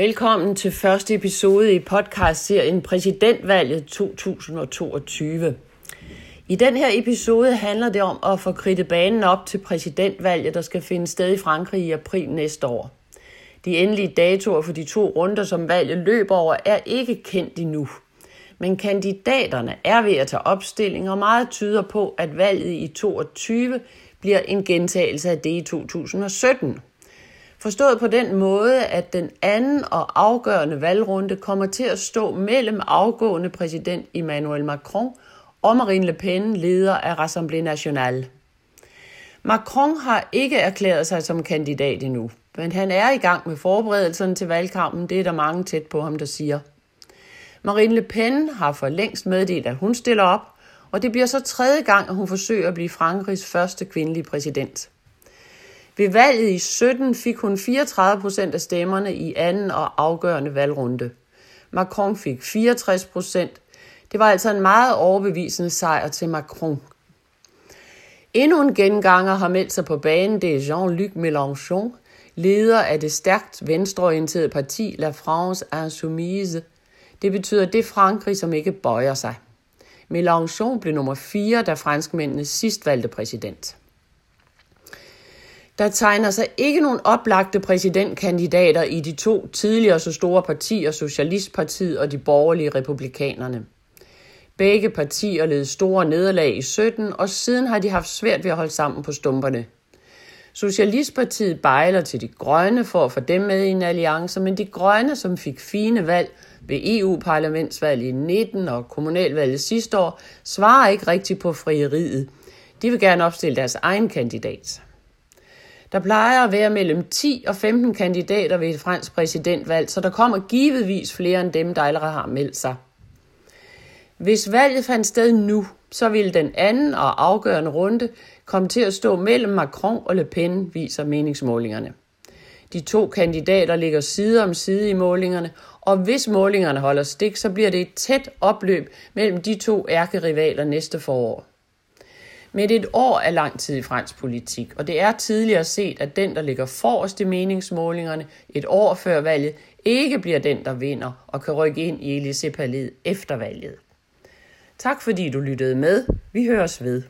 Velkommen til første episode i podcastserien Præsidentvalget 2022. I den her episode handler det om at få kridtet banen op til præsidentvalget, der skal finde sted i Frankrig i april næste år. De endelige datoer for de to runder, som valget løber over, er ikke kendt endnu. Men kandidaterne er ved at tage opstilling, og meget tyder på, at valget i 2022 bliver en gentagelse af det i 2017. Forstået på den måde, at den anden og afgørende valgrunde kommer til at stå mellem afgående præsident Emmanuel Macron og Marine Le Pen, leder af Rassemblée Nationale. Macron har ikke erklæret sig som kandidat endnu, men han er i gang med forberedelserne til valgkampen. Det er der mange tæt på ham, der siger. Marine Le Pen har for længst meddelt, at hun stiller op, og det bliver så tredje gang, at hun forsøger at blive Frankrigs første kvindelige præsident. Ved valget i 17 fik hun 34 procent af stemmerne i anden og afgørende valgrunde. Macron fik 64 procent. Det var altså en meget overbevisende sejr til Macron. Endnu en genganger har meldt sig på banen, det er Jean-Luc Mélenchon, leder af det stærkt venstreorienterede parti La France Insoumise. Det betyder det Frankrig, som ikke bøjer sig. Mélenchon blev nummer 4, da franskmændene sidst valgte præsident. Der tegner sig ikke nogen oplagte præsidentkandidater i de to tidligere så store partier, Socialistpartiet og de borgerlige republikanerne. Begge partier led store nederlag i 17, og siden har de haft svært ved at holde sammen på stumperne. Socialistpartiet bejler til de grønne for at få dem med i en alliance, men de grønne, som fik fine valg ved EU-parlamentsvalget i 19 og kommunalvalget sidste år, svarer ikke rigtigt på frieriet. De vil gerne opstille deres egen kandidat. Der plejer at være mellem 10 og 15 kandidater ved et fransk præsidentvalg, så der kommer givetvis flere end dem, der allerede har meldt sig. Hvis valget fandt sted nu, så ville den anden og afgørende runde komme til at stå mellem Macron og Le Pen, viser meningsmålingerne. De to kandidater ligger side om side i målingerne, og hvis målingerne holder stik, så bliver det et tæt opløb mellem de to ærkerivaler næste forår. Men et år er lang tid i fransk politik, og det er tidligere set, at den, der ligger forrest i meningsmålingerne et år før valget, ikke bliver den, der vinder og kan rykke ind i Elysée-palæet efter valget. Tak fordi du lyttede med. Vi høres ved.